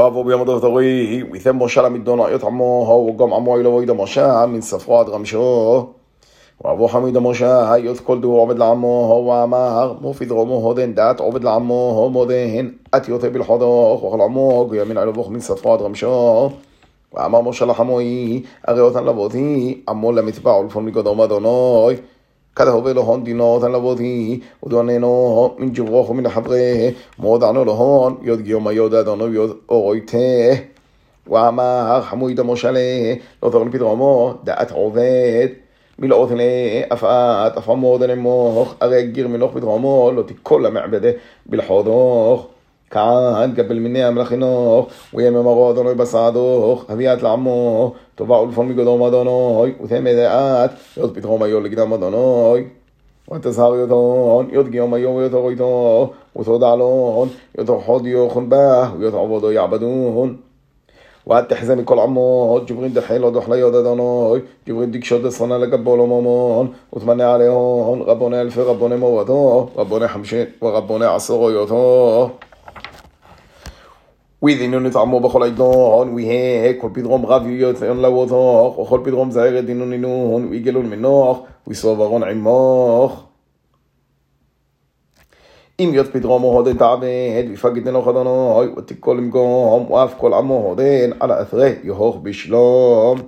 ואבו ביום הדוב תורי, ויתן משה למדונו יות עמו, וגם עמו אלוהו ידע משה, מן ספרו עד רמשו. ואבו חמיד משה, יות כל דור עובד לעמו, ואמר, מופי דרומו הודן דת עובד לעמו, מודן, את יותה בלחודוך, וכל עמו, וימין אלוהו מן ספרו עד רמשו. ואמר משה לחמוי, הרי אותן לבותי, עמו למטבע ולפון מגדו מדונוי. Kada hobe lo hon dino tan laboti udone no min jubro min habre modano lo hon yod gyoma yod adono yod oite ואמר חמוד המושלה לא תורן פתרומו דעת עובד. מלאות אף עמוד נמוך הרי גיר מנוך פתרומו לא תיכול למעבדה בלחודוך כעד גבל מיני המלכינוך ויממרו אדוני בסעדוך הביאת לעמו טובה ולפון מגדום אדוני ותמי דעת יוד פתרום היו לקדם אדוני ותזהר יודון יוד גיום היו ויותו איתו ותודה לון יותו חוד יוכן בה ויותו עבודו יעבדון وعد تحزن كل عمود جبرين دحيل ودحلا يود دانوي جبرين ديك شد الصنا لقبولو مامون وتمنى عليهم ربنا الف ربنا موتو ربنا حمشين وربنا عصر يوتو ודינון נטעמו בכל עידון, ויהא כל פדרום רב יוצאון לבותוך, וכל פדרום זהרת דינון נינון, ויגלון מנוח, ויסוב ארון עמוך. אם יות פדרום הודן תעבד, ויפגד נלוך אדוני, ותיקול למקום, ואף כל עמו הודן, על האתרי יהוך בשלום.